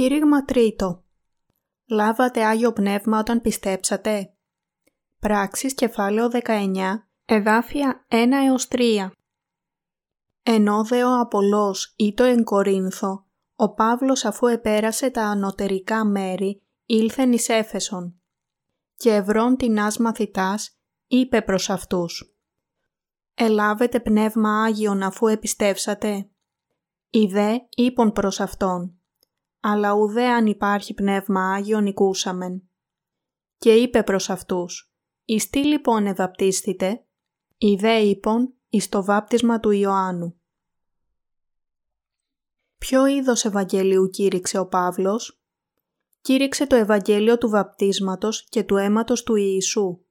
Κήρυγμα τρίτο. Λάβατε Άγιο Πνεύμα όταν πιστέψατε. Πράξεις κεφάλαιο 19, εδάφια 1 έως 3. Ενώ δε ο Απολός ή το Κορίνθο, ο Παύλος αφού επέρασε τα ανωτερικά μέρη, ήλθεν εις Έφεσον. Και ευρών την μαθητάς, είπε προς αυτούς. «Ελάβετε Πνεύμα Άγιον αφού επιστέψατε». Οι δε είπον προς Αυτόν αλλά ουδέ αν υπάρχει Πνεύμα Άγιο νικούσαμεν. Και είπε προς αυτούς, «Εις τι λοιπόν ευαπτίστητε» οι δε είπον εις το βάπτισμα του Ιωάννου. Ποιο είδος Ευαγγελίου κήρυξε ο Παύλος; Κήρυξε το Ευαγγέλιο του βαπτίσματος και του αίματος του Ιησού.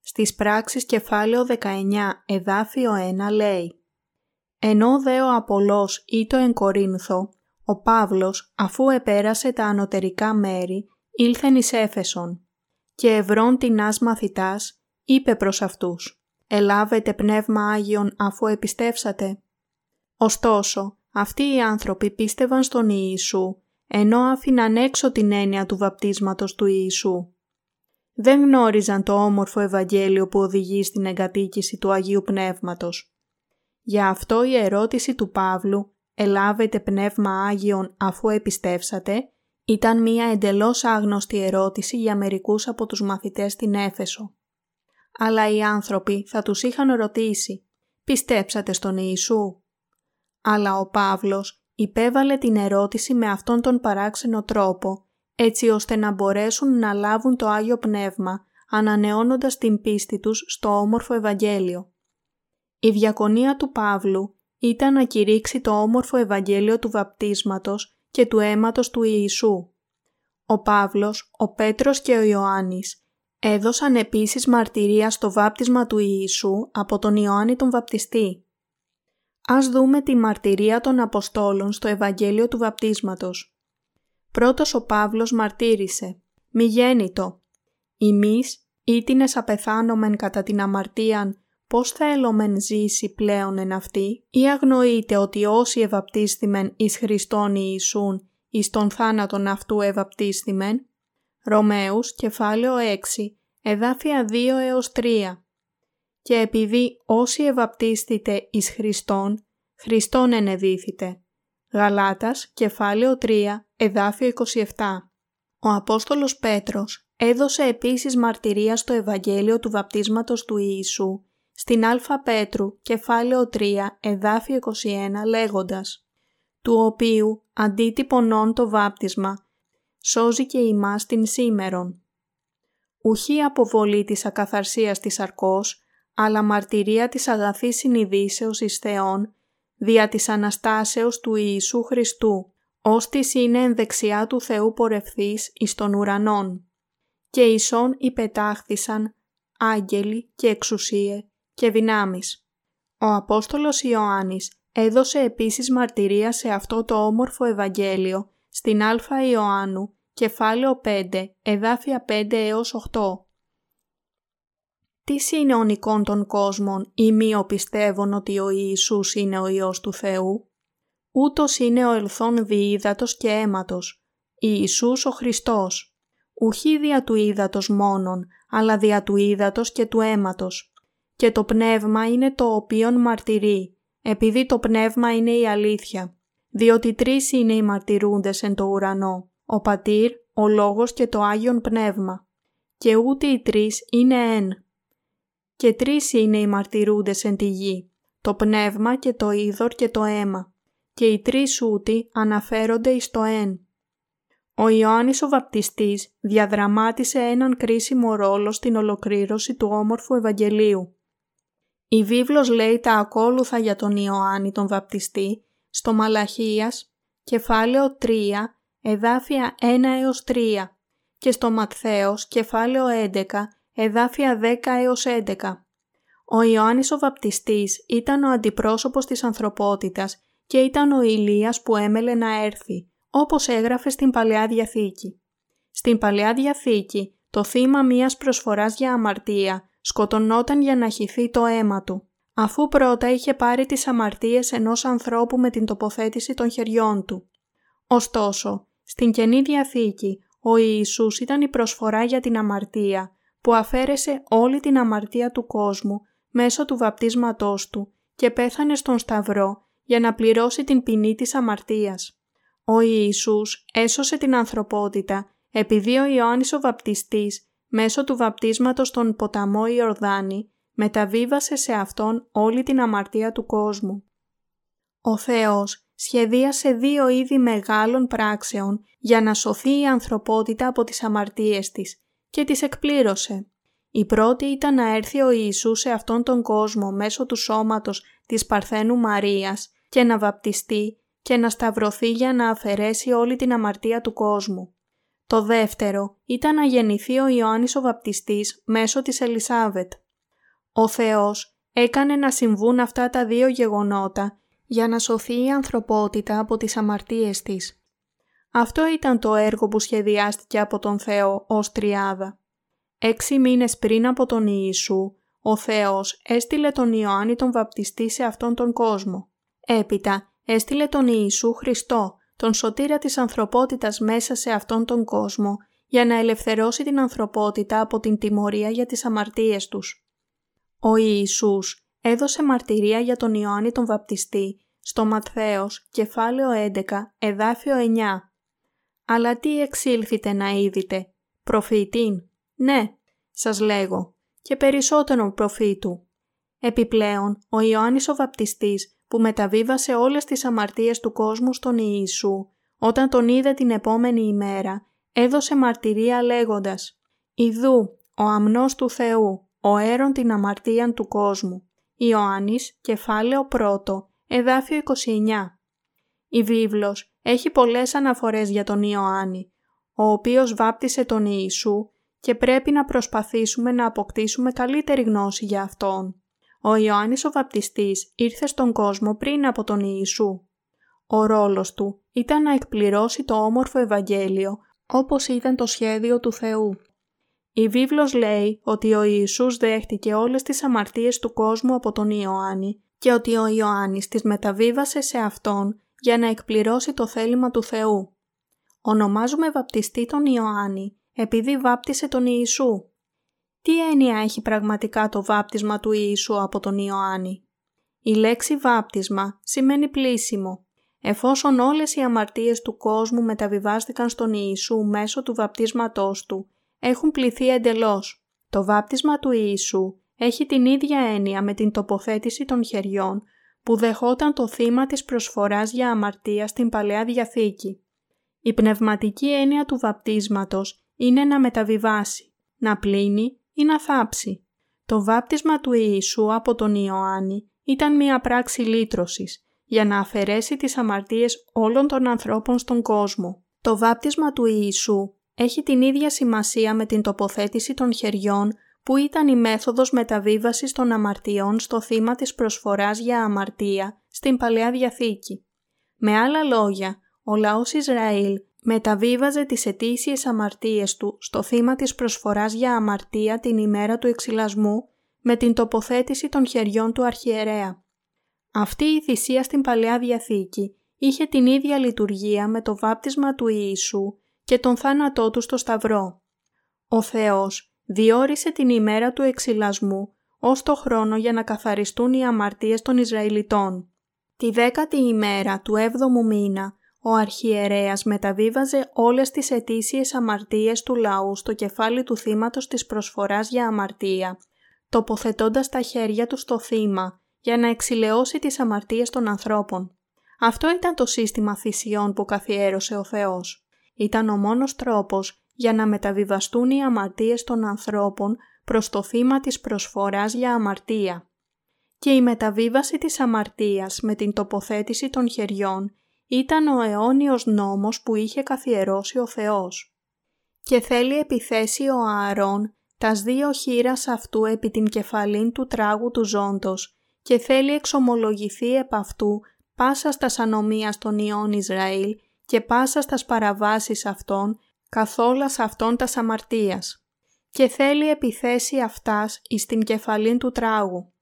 Στις πράξεις κεφάλαιο 19 εδάφιο 1 λέει «Ενώ δε ο Απολός ή το Κορίνθο, ο Παύλος, αφού επέρασε τα ανωτερικά μέρη, ήλθεν εις Έφεσον και ευρών τεινάς μαθητάς, είπε προς αυτούς «Ελάβετε πνεύμα Άγιον αφού επιστεύσατε». Ωστόσο, αυτοί οι άνθρωποι πίστευαν στον Ιησού, ενώ άφηναν έξω την έννοια του βαπτίσματος του Ιησού. Δεν γνώριζαν το όμορφο Ευαγγέλιο που οδηγεί στην εγκατοίκηση του Αγίου Πνεύματος. Γι' αυτό η ερώτηση του Παύλου «Ελάβετε πνεύμα Άγιον αφού επιστεύσατε» ήταν μία εντελώς άγνωστη ερώτηση για μερικούς από τους μαθητές στην Έφεσο. Αλλά οι άνθρωποι θα τους είχαν ρωτήσει «Πιστέψατε στον Ιησού» αλλά ο Παύλος υπέβαλε την ερώτηση με αυτόν τον παράξενο τρόπο, έτσι ώστε να μπορέσουν να λάβουν το Άγιο Πνεύμα, ανανεώνοντας την πίστη τους στο όμορφο Ευαγγέλιο. Η διακονία του Παύλου ήταν να κηρύξει το όμορφο Ευαγγέλιο του βαπτίσματος και του αίματος του Ιησού. Ο Παύλος, ο Πέτρος και ο Ιωάννης έδωσαν επίσης μαρτυρία στο βάπτισμα του Ιησού από τον Ιωάννη τον Βαπτιστή. Ας δούμε τη μαρτυρία των Αποστόλων στο Ευαγγέλιο του Βαπτίσματος. Πρώτος ο Παύλος μαρτύρησε «Μη γέννητο, ημείς ήτινες απεθάνομεν κατά την αμαρτίαν πώς θα έλομεν ζήσει πλέον εν αυτή ή αγνοείται ότι όσοι ευαπτίστημεν εις Χριστόν Ιησούν εις τον θάνατον αυτού ευαπτίστημεν; Ρωμαίους κεφάλαιο 6 εδάφια 2 έως 3 και επειδή όσοι ευαπτίστητε εις Χριστόν, Χριστόν ενεδίθητε. Γαλάτας, κεφάλαιο 3, εδάφιο 27. Ο Απόστολος Πέτρος έδωσε επίσης μαρτυρία στο Ευαγγέλιο του βαπτίσματος του Ιησού στην Α Πέτρου, κεφάλαιο 3, εδάφιο 21, λέγοντας «Του οποίου αντίτυπωνών το βάπτισμα, σώζει και ημάς την σήμερον». Ουχή αποβολή της ακαθαρσίας της αρκός, αλλά μαρτυρία της αγαθής συνειδήσεως εις Θεόν, δια της Αναστάσεως του Ιησού Χριστού, ώστις είναι ενδεξιά του Θεού πορευθείς εις των ουρανών. Και ισόν υπετάχθησαν άγγελοι και εξουσίε και δυνάμεις. Ο Απόστολος Ιωάννης έδωσε επίσης μαρτυρία σε αυτό το όμορφο Ευαγγέλιο στην Α Ιωάννου, κεφάλαιο 5, εδάφια 5 έως 8. Τι είναι ο νικών των κόσμων ή μη πιστεύουν ότι ο Ιησούς είναι ο Υιός του Θεού; Ούτως είναι ο ελθόν διείδατος και αίματος, Ιησούς ο Χριστός. Ουχή δια του ύδατος μόνον, αλλά δια του ύδατος και του αίματος και το πνεύμα είναι το οποίον μαρτυρεί, επειδή το πνεύμα είναι η αλήθεια. Διότι τρεις είναι οι μαρτυρούντες εν το ουρανό, ο Πατήρ, ο Λόγος και το Άγιον Πνεύμα. Και ούτε οι τρεις είναι εν. Και τρεις είναι οι μαρτυρούντες εν τη γη, το πνεύμα και το είδωρ και το αίμα. Και οι τρεις ούτοι αναφέρονται εις το εν. Ο Ιωάννης ο Βαπτιστής διαδραμάτισε έναν κρίσιμο ρόλο στην ολοκλήρωση του όμορφου Ευαγγελίου. Η βίβλος λέει τα ακόλουθα για τον Ιωάννη τον βαπτιστή στο Μαλαχίας, κεφάλαιο 3, εδάφια 1 έως 3 και στο Ματθαίος, κεφάλαιο 11, εδάφια 10 έως 11. Ο Ιωάννης ο βαπτιστής ήταν ο αντιπρόσωπος της ανθρωπότητας και ήταν ο Ηλίας που έμελε να έρθει, όπως έγραφε στην Παλαιά Διαθήκη. Στην Παλαιά Διαθήκη, το θύμα μίας προσφοράς για αμαρτία σκοτωνόταν για να χυθεί το αίμα του, αφού πρώτα είχε πάρει τις αμαρτίες ενός ανθρώπου με την τοποθέτηση των χεριών του. Ωστόσο, Στην Καινή Διαθήκη, ο Ιησούς ήταν η προσφορά για την αμαρτία, που αφαίρεσε όλη την αμαρτία του κόσμου μέσω του βαπτίσματός του και πέθανε στον Σταυρό για να πληρώσει την ποινή της αμαρτίας. Ο Ιησούς έσωσε την ανθρωπότητα επειδή ο Ιωάννης ο Βαπτιστής μέσω του βαπτίσματος στον ποταμό Ιορδάνη μεταβίβασε σε Αυτόν όλη την αμαρτία του κόσμου. Ο Θεός σχεδίασε δύο είδη μεγάλων πράξεων για να σωθεί η ανθρωπότητα από τις αμαρτίες της και τις εκπλήρωσε. Η πρώτη ήταν να έρθει ο Ιησούς σε αυτόν τον κόσμο μέσω του σώματος της Παρθένου Μαρίας και να βαπτιστεί και να σταυρωθεί για να αφαιρέσει όλη την αμαρτία του κόσμου. Το δεύτερο ήταν να γεννηθεί ο Ιωάννης ο Βαπτιστής μέσω της Ελισάβετ. Ο Θεός έκανε να συμβούν αυτά τα δύο γεγονότα για να σωθεί η ανθρωπότητα από τις αμαρτίες της. Αυτό ήταν το έργο που σχεδιάστηκε από τον Θεό ως τριάδα. Έξι μήνες πριν από τον Ιησού, ο Θεός έστειλε τον Ιωάννη τον βαπτιστή σε αυτόν τον κόσμο. Έπειτα έστειλε τον Ιησού Χριστό, τον σωτήρα της ανθρωπότητας μέσα σε αυτόν τον κόσμο για να ελευθερώσει την ανθρωπότητα από την τιμωρία για τις αμαρτίες τους. Ο Ιησούς έδωσε μαρτυρία για τον Ιωάννη τον Βαπτιστή στο Ματθαίος, κεφάλαιο 11, εδάφιο 9. Αλλά τι εξήλθετε να είδετε, προφήτην, ναι, σας λέγω, και περισσότερον προφήτου. Επιπλέον, ο Ιωάννης ο Βαπτιστής που μεταβίβασε όλες τις αμαρτίες του κόσμου στον Ιησού, όταν τον είδε την επόμενη ημέρα, έδωσε μαρτυρία λέγοντας «Ιδού, ο αμνός του Θεού, ο έρον την αμαρτίαν του κόσμου». Ιωάννης, κεφάλαιο 1, εδάφιο 29. Η βίβλος έχει πολλές αναφορές για τον Ιωάννη, ο οποίος βάπτισε τον Ιησού και πρέπει να προσπαθήσουμε να αποκτήσουμε καλύτερη γνώση για Αυτόν. Ο Ιωάννης ο Βαπτιστής ήρθε στον κόσμο πριν από τον Ιησού. Ο ρόλος του ήταν να εκπληρώσει το όμορφο Ευαγγέλιο όπως ήταν το σχέδιο του Θεού. Η βίβλος λέει ότι ο Ιησούς δέχτηκε όλες τις αμαρτίες του κόσμου από τον Ιωάννη και ότι ο Ιωάννης τις μεταβίβασε σε Αυτόν για να εκπληρώσει το θέλημα του Θεού. Ονομάζουμε βαπτιστή τον Ιωάννη επειδή βάπτισε τον Ιησού. Τι έννοια έχει πραγματικά το βάπτισμα του Ιησού από τον Ιωάννη; Η λέξη βάπτισμα σημαίνει πλήσιμο. Εφόσον όλες οι αμαρτίες του κόσμου μεταβιβάστηκαν στον Ιησού μέσω του βαπτίσματός του, έχουν πληθεί εντελώς. Το βάπτισμα του Ιησού έχει την ίδια έννοια με την τοποθέτηση των χεριών που δεχόταν το θύμα της προσφοράς για αμαρτία στην Παλαιά Διαθήκη. Η πνευματική έννοια του βαπτίσματος είναι να μεταβιβάσει, να πλύνει ή να θάψει. Το βάπτισμα του Ιησού από τον Ιωάννη ήταν μια πράξη λύτρωσης για να αφαιρέσει τις αμαρτίες όλων των ανθρώπων στον κόσμο. Το βάπτισμα του Ιησού έχει την ίδια σημασία με την τοποθέτηση των χεριών που ήταν η μέθοδος μεταβίβασης των αμαρτιών στο θύμα της προσφοράς για αμαρτία στην Παλαιά Διαθήκη. Με άλλα λόγια, ο λαός Ισραήλ μεταβίβαζε τις ετήσιες αμαρτίες του στο θύμα της προσφοράς για αμαρτία την ημέρα του εξυλασμού με την τοποθέτηση των χεριών του αρχιερέα. Αυτή η θυσία στην Παλαιά Διαθήκη είχε την ίδια λειτουργία με το βάπτισμα του Ιησού και τον θάνατό του στο Σταυρό. Ο Θεός διόρισε την ημέρα του εξυλασμού ως το χρόνο για να καθαριστούν οι αμαρτίες των Ισραηλιτών. Τη δέκατη ημέρα του έβδομου μήνα ο αρχιερέας μεταβίβαζε όλες τις ετήσιες αμαρτίες του λαού στο κεφάλι του θύματος της προσφοράς για αμαρτία, τοποθετώντας τα χέρια του στο θύμα για να εξηλαιώσει τις αμαρτίες των ανθρώπων. Αυτό ήταν το σύστημα θυσιών που καθιέρωσε ο Θεός. Ήταν ο μόνος τρόπος για να μεταβιβαστούν οι αμαρτίες των ανθρώπων προς το θύμα της προσφοράς για αμαρτία. Και η μεταβίβαση της αμαρτίας με την τοποθέτηση των χεριών ήταν ο αιώνιος νόμος που είχε καθιερώσει ο Θεός. Και θέλει επιθέσει ο Ααρών τας δύο χείρας αυτού επί την κεφαλήν του τράγου του ζώντος και θέλει εξομολογηθεί επ' αυτού πάσα στα ανομίας των ιών Ισραήλ και πάσα στα παραβάσεις αυτών καθόλας αυτών τας αμαρτίας. Και θέλει επιθέσει αυτάς εις την κεφαλήν του τράγου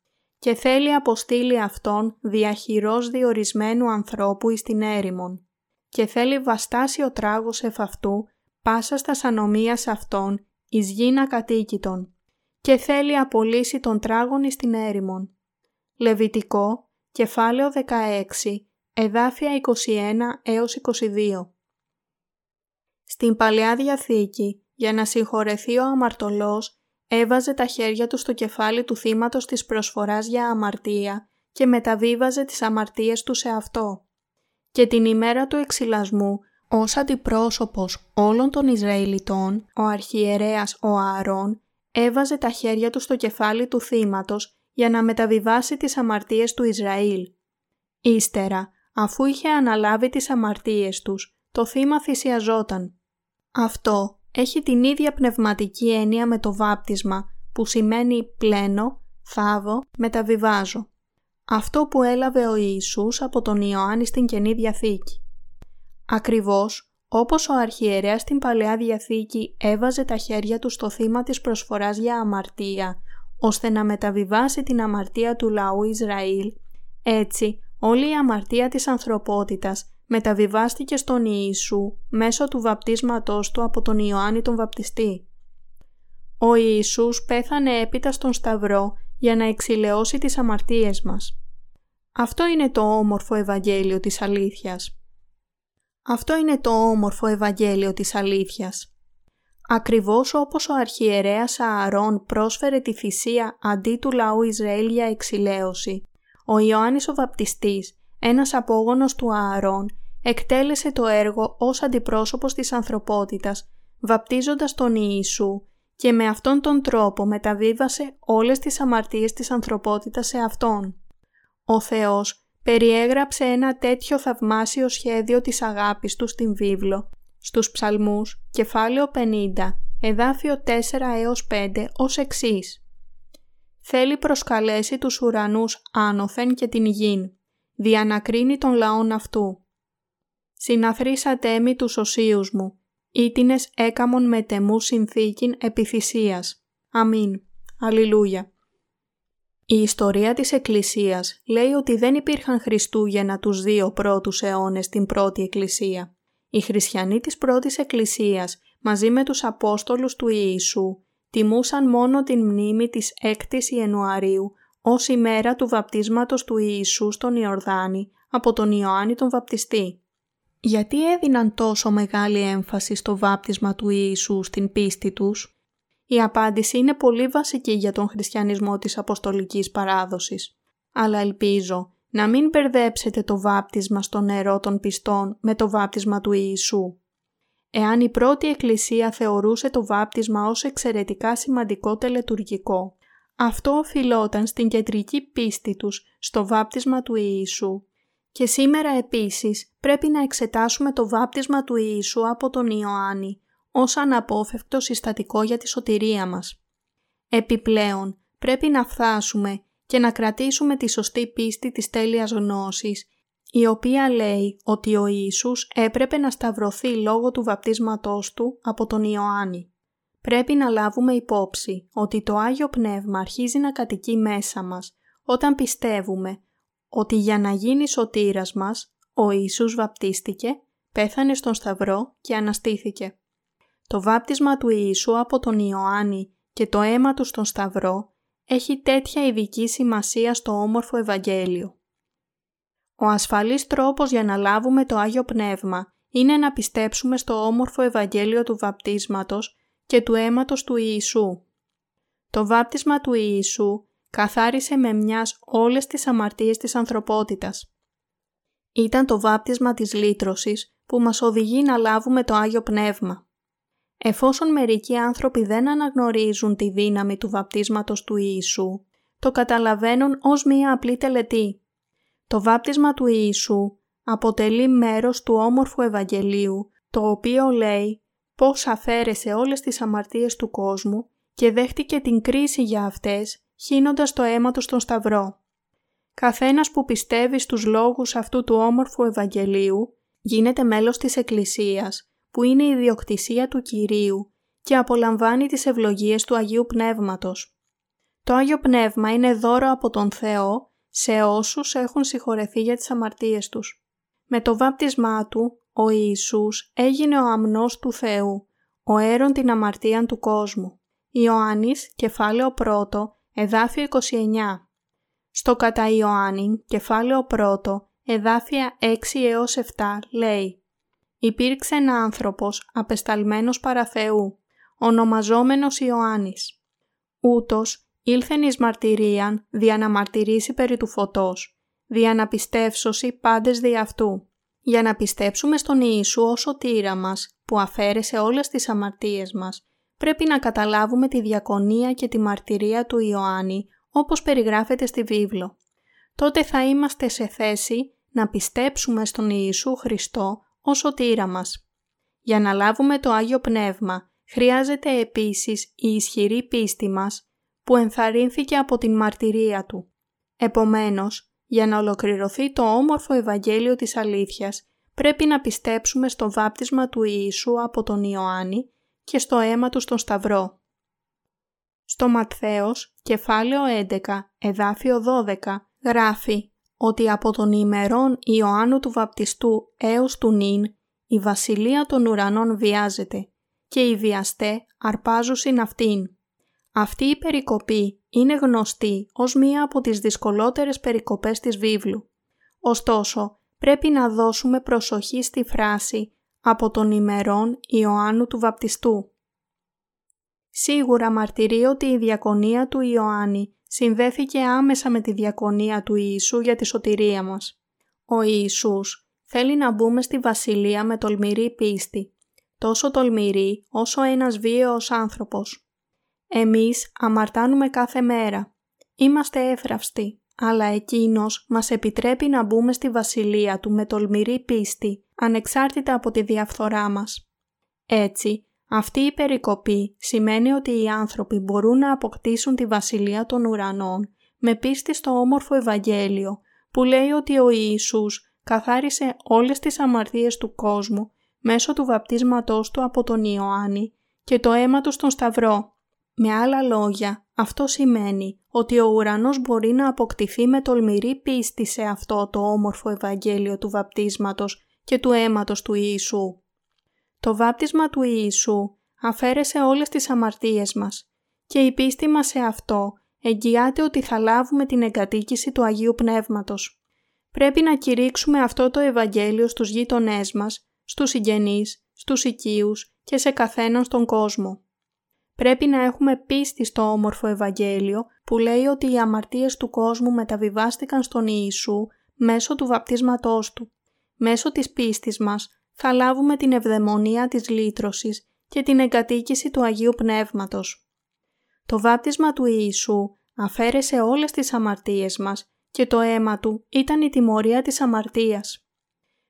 και θέλει αποστείλει αυτόν διαχειρός διορισμένου ανθρώπου εις την έρημον. και θέλει βαστάσιο τράγος εφ' αυτού πάσα στα ανομίας αυτών εις γίνα κατοίκητον και θέλει απολύσει τον τράγον εις την έρημον. Λεβιτικό, κεφάλαιο 16, εδάφια 21 έως 22. Στην Παλαιά Διαθήκη, για να συγχωρεθεί ο αμαρτωλός, έβαζε τα χέρια του στο κεφάλι του θύματος της προσφοράς για αμαρτία και μεταβίβαζε τις αμαρτίες του σε αυτό. Και την ημέρα του εξυλασμού, ως αντιπρόσωπος όλων των Ισραηλιτών, ο αρχιερέας ο Ααρών έβαζε τα χέρια του στο κεφάλι του θύματος για να μεταβιβάσει τις αμαρτίες του Ισραήλ. Ύστερα, αφού είχε αναλάβει τις αμαρτίες τους, το θύμα θυσιαζόταν. Αυτό έχει την ίδια πνευματική έννοια με το βάπτισμα που σημαίνει πλένω, θάβω, μεταβιβάζω. Αυτό που έλαβε ο Ιησούς από τον Ιωάννη στην Καινή Διαθήκη. Ακριβώς όπως ο αρχιερέας στην Παλαιά Διαθήκη έβαζε τα χέρια του στο θύμα της προσφοράς για αμαρτία, ώστε να μεταβιβάσει την αμαρτία του λαού Ισραήλ, έτσι όλη η αμαρτία της ανθρωπότητας μεταβιβάστηκε στον Ιησού μέσω του βαπτίσματός του από τον Ιωάννη τον Βαπτιστή. Ο Ιησούς πέθανε έπειτα στον Σταυρό για να εξηλαιώσει τις αμαρτίες μας. Αυτό είναι το όμορφο Ευαγγέλιο της αλήθειας. Αυτό είναι το όμορφο Ευαγγέλιο της αλήθειας. Ακριβώς όπως ο αρχιερέας Ααρών πρόσφερε τη θυσία αντί του λαού Ισραήλ για εξηλαίωση, ο Ιωάννης ο Βαπτιστής, ένας απόγονος του Ααρών, εκτέλεσε το έργο ως αντιπρόσωπος της ανθρωπότητας, βαπτίζοντας τον Ιησού και με αυτόν τον τρόπο μεταβίβασε όλες τις αμαρτίες της ανθρωπότητας σε Αυτόν. Ο Θεός περιέγραψε ένα τέτοιο θαυμάσιο σχέδιο της αγάπης του στην βίβλο, στους ψαλμούς, κεφάλαιο 50, εδάφιο 4 έως 5 ως εξής. Θέλει προσκαλέσει τους ουρανούς άνωθεν και την γην, διανακρίνει τον λαόν αυτού. Συναθρήσατε έμι τους οσίους μου, ήτινες έκαμον με τεμού συνθήκην επιθυσίας. Αμήν. Αλληλούια. Η ιστορία της Εκκλησίας λέει ότι δεν υπήρχαν Χριστούγεννα τους δύο πρώτους αιώνες στην πρώτη Εκκλησία. Οι χριστιανοί της πρώτης Εκκλησίας μαζί με τους Απόστολους του Ιησού τιμούσαν μόνο την μνήμη της 6ης Ιανουαρίου ως ημέρα του βαπτίσματος του Ιησού στον Ιορδάνη από τον Ιωάννη τον Βαπτιστή. Γιατί έδιναν τόσο μεγάλη έμφαση στο βάπτισμα του Ιησού στην πίστη τους; Η απάντηση είναι πολύ βασική για τον χριστιανισμό της Αποστολικής Παράδοσης. Αλλά ελπίζω να μην μπερδέψετε το βάπτισμα στο νερό των πιστών με το βάπτισμα του Ιησού. Εάν η πρώτη εκκλησία θεωρούσε το βάπτισμα ως εξαιρετικά σημαντικό τελετουργικό, αυτό οφειλόταν στην κεντρική πίστη τους στο βάπτισμα του Ιησού. Και σήμερα επίσης πρέπει να εξετάσουμε το βάπτισμα του Ιησού από τον Ιωάννη ως αναπόφευκτο συστατικό για τη σωτηρία μας. Επιπλέον, πρέπει να φτάσουμε και να κρατήσουμε τη σωστή πίστη της τέλειας γνώσης, η οποία λέει ότι ο Ιησούς έπρεπε να σταυρωθεί λόγω του βαπτίσματός του από τον Ιωάννη. Πρέπει να λάβουμε υπόψη ότι το Άγιο Πνεύμα αρχίζει να κατοικεί μέσα μας όταν πιστεύουμε ότι για να γίνει σωτήρας μας, ο Ιησούς βαπτίστηκε, πέθανε στον Σταυρό και αναστήθηκε. Το βάπτισμα του Ιησού από τον Ιωάννη και το αίμα του στον Σταυρό έχει τέτοια ειδική σημασία στο όμορφο Ευαγγέλιο. Ο ασφαλής τρόπος για να λάβουμε το Άγιο Πνεύμα είναι να πιστέψουμε στο όμορφο Ευαγγέλιο του βαπτίσματος και του αίματος του Ιησού. Το βάπτισμα του Ιησού καθάρισε με μιας όλες τις αμαρτίες της ανθρωπότητας. Ήταν το βάπτισμα της λύτρωσης που μας οδηγεί να λάβουμε το Άγιο Πνεύμα. Εφόσον μερικοί άνθρωποι δεν αναγνωρίζουν τη δύναμη του βαπτίσματος του Ιησού, το καταλαβαίνουν ως μία απλή τελετή. Το βάπτισμα του Ιησού αποτελεί μέρος του όμορφου Ευαγγελίου, το οποίο λέει πώς αφαίρεσε όλες τις αμαρτίες του κόσμου και δέχτηκε την κρίση για αυτές, χύνοντας το αίμα του στον Σταυρό. Καθένας που πιστεύει στους λόγους αυτού του όμορφου Ευαγγελίου γίνεται μέλος της Εκκλησίας που είναι η ιδιοκτησία του Κυρίου και απολαμβάνει τις ευλογίες του Αγίου Πνεύματος. Το Άγιο Πνεύμα είναι δώρο από τον Θεό σε όσους έχουν συγχωρεθεί για τις αμαρτίες τους. Με το βάπτισμά Του, ο Ιησούς έγινε ο αμνός του Θεού, ο έρον την αμαρτία του κόσμου. Ιωάννης, κεφάλαιο 1, εδάφιο 29. Στο κατά Ιωάννη, κεφάλαιο 1, εδάφια 6 έως 7, λέει «Υπήρξε ένα άνθρωπος απεσταλμένος παρά Θεού, ονομαζόμενος Ιωάννης. Ούτως ήλθεν εις μαρτυρίαν δια να μαρτυρήσει περί του φωτός, δια να πιστεύσωση πάντες δι' αυτού, για να πιστέψουμε στον Ιησού ως σωτήρα μας, που αφαίρεσε όλες τις αμαρτίες μας, πρέπει να καταλάβουμε τη διακονία και τη μαρτυρία του Ιωάννη, όπως περιγράφεται στη βίβλο. Τότε θα είμαστε σε θέση να πιστέψουμε στον Ιησού Χριστό ως σωτήρα μας. Για να λάβουμε το Άγιο Πνεύμα, χρειάζεται επίσης η ισχυρή πίστη μας, που ενθαρρύνθηκε από την μαρτυρία Του. Επομένως, για να ολοκληρωθεί το όμορφο Ευαγγέλιο της αλήθειας, πρέπει να πιστέψουμε στο βάπτισμα του Ιησού από τον Ιωάννη και στο αίμα του στον Σταυρό. Στο Ματθαίος, κεφάλαιο 11, εδάφιο 12, γράφει ότι από τον ημερών Ιωάννου του Βαπτιστού έως του νυν η βασιλεία των ουρανών βιάζεται και οι βιαστέ αρπάζουσιν αυτήν. Αυτή η περικοπή είναι γνωστή ως μία από τις δυσκολότερες περικοπές της βίβλου. Ωστόσο, πρέπει να δώσουμε προσοχή στη φράση «από τον ημερών Ιωάννου του Βαπτιστού». Σίγουρα μαρτυρεί ότι η διακονία του Ιωάννη συνδέθηκε άμεσα με τη διακονία του Ιησού για τη σωτηρία μας. Ο Ιησούς θέλει να μπούμε στη Βασιλεία με τολμηρή πίστη, τόσο τολμηρή όσο ένας βίαιος άνθρωπος. Εμείς αμαρτάνουμε κάθε μέρα. Είμαστε έφραυστοι, αλλά Εκείνος μας επιτρέπει να μπούμε στη Βασιλεία Του με τολμηρή πίστη, ανεξάρτητα από τη διαφθορά μας. Έτσι, αυτή η περικοπή σημαίνει ότι οι άνθρωποι μπορούν να αποκτήσουν τη Βασιλεία των Ουρανών με πίστη στο όμορφο Ευαγγέλιο που λέει ότι ο Ιησούς καθάρισε όλες τις αμαρτίες του κόσμου μέσω του βαπτίσματός του από τον Ιωάννη και το αίμα του στον Σταυρό. Με άλλα λόγια, αυτό σημαίνει ότι ο ουρανός μπορεί να αποκτηθεί με τολμηρή πίστη σε αυτό το όμορφο Ευαγγέλιο του βαπτίσματος και του αίματος του Ιησού. Το βάπτισμα του Ιησού αφαίρεσε όλες τις αμαρτίες μας και η πίστη μας σε αυτό εγγυάται ότι θα λάβουμε την εγκατοίκηση του Αγίου Πνεύματος. Πρέπει να κηρύξουμε αυτό το Ευαγγέλιο στους γείτονές μας, στους συγγενείς, στους οικείους και σε καθέναν στον κόσμο. Πρέπει να έχουμε πίστη στο όμορφο Ευαγγέλιο που λέει ότι οι αμαρτίες του κόσμου μεταβιβάστηκαν στον Ιησού μέσω του βαπτίσματός Του. Μέσω της πίστης μας θα λάβουμε την ευδαιμονία της λύτρωσης και την εγκατοίκηση του Αγίου Πνεύματος. Το βάπτισμα του Ιησού αφαίρεσε όλες τις αμαρτίες μας και το αίμα Του ήταν η τιμωρία της αμαρτίας.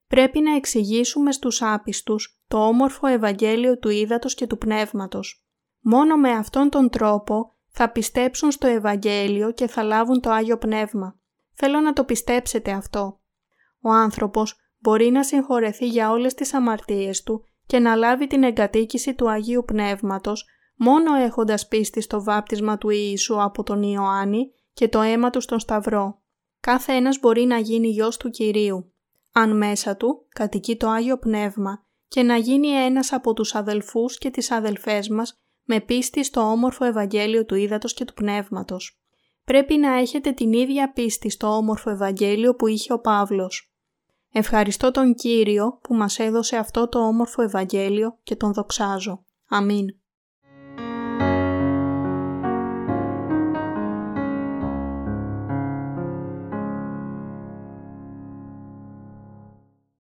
Πρέπει να εξηγήσουμε στους άπιστους το όμορφο Ευαγγέλιο του Ήδατος και του Πνεύματος. Μόνο με αυτόν τον τρόπο θα πιστέψουν στο Ευαγγέλιο και θα λάβουν το Άγιο Πνεύμα. Θέλω να το πιστέψετε αυτό. Ο άνθρωπος μπορεί να συγχωρεθεί για όλες τις αμαρτίες του και να λάβει την εγκατοίκηση του Αγίου Πνεύματος μόνο έχοντας πίστη στο βάπτισμα του Ιησού από τον Ιωάννη και το αίμα του στον Σταυρό. Κάθε ένας μπορεί να γίνει γιος του Κυρίου, αν μέσα του κατοικεί το Άγιο Πνεύμα και να γίνει ένας από τους αδελφούς και τις αδελφές μας με πίστη στο όμορφο Ευαγγέλιο του Ήδατος και του Πνεύματος. Πρέπει να έχετε την ίδια πίστη στο όμορφο Ευαγγέλιο που είχε ο Παύλος. Ευχαριστώ τον Κύριο που μας έδωσε αυτό το όμορφο Ευαγγέλιο και τον δοξάζω. Αμήν.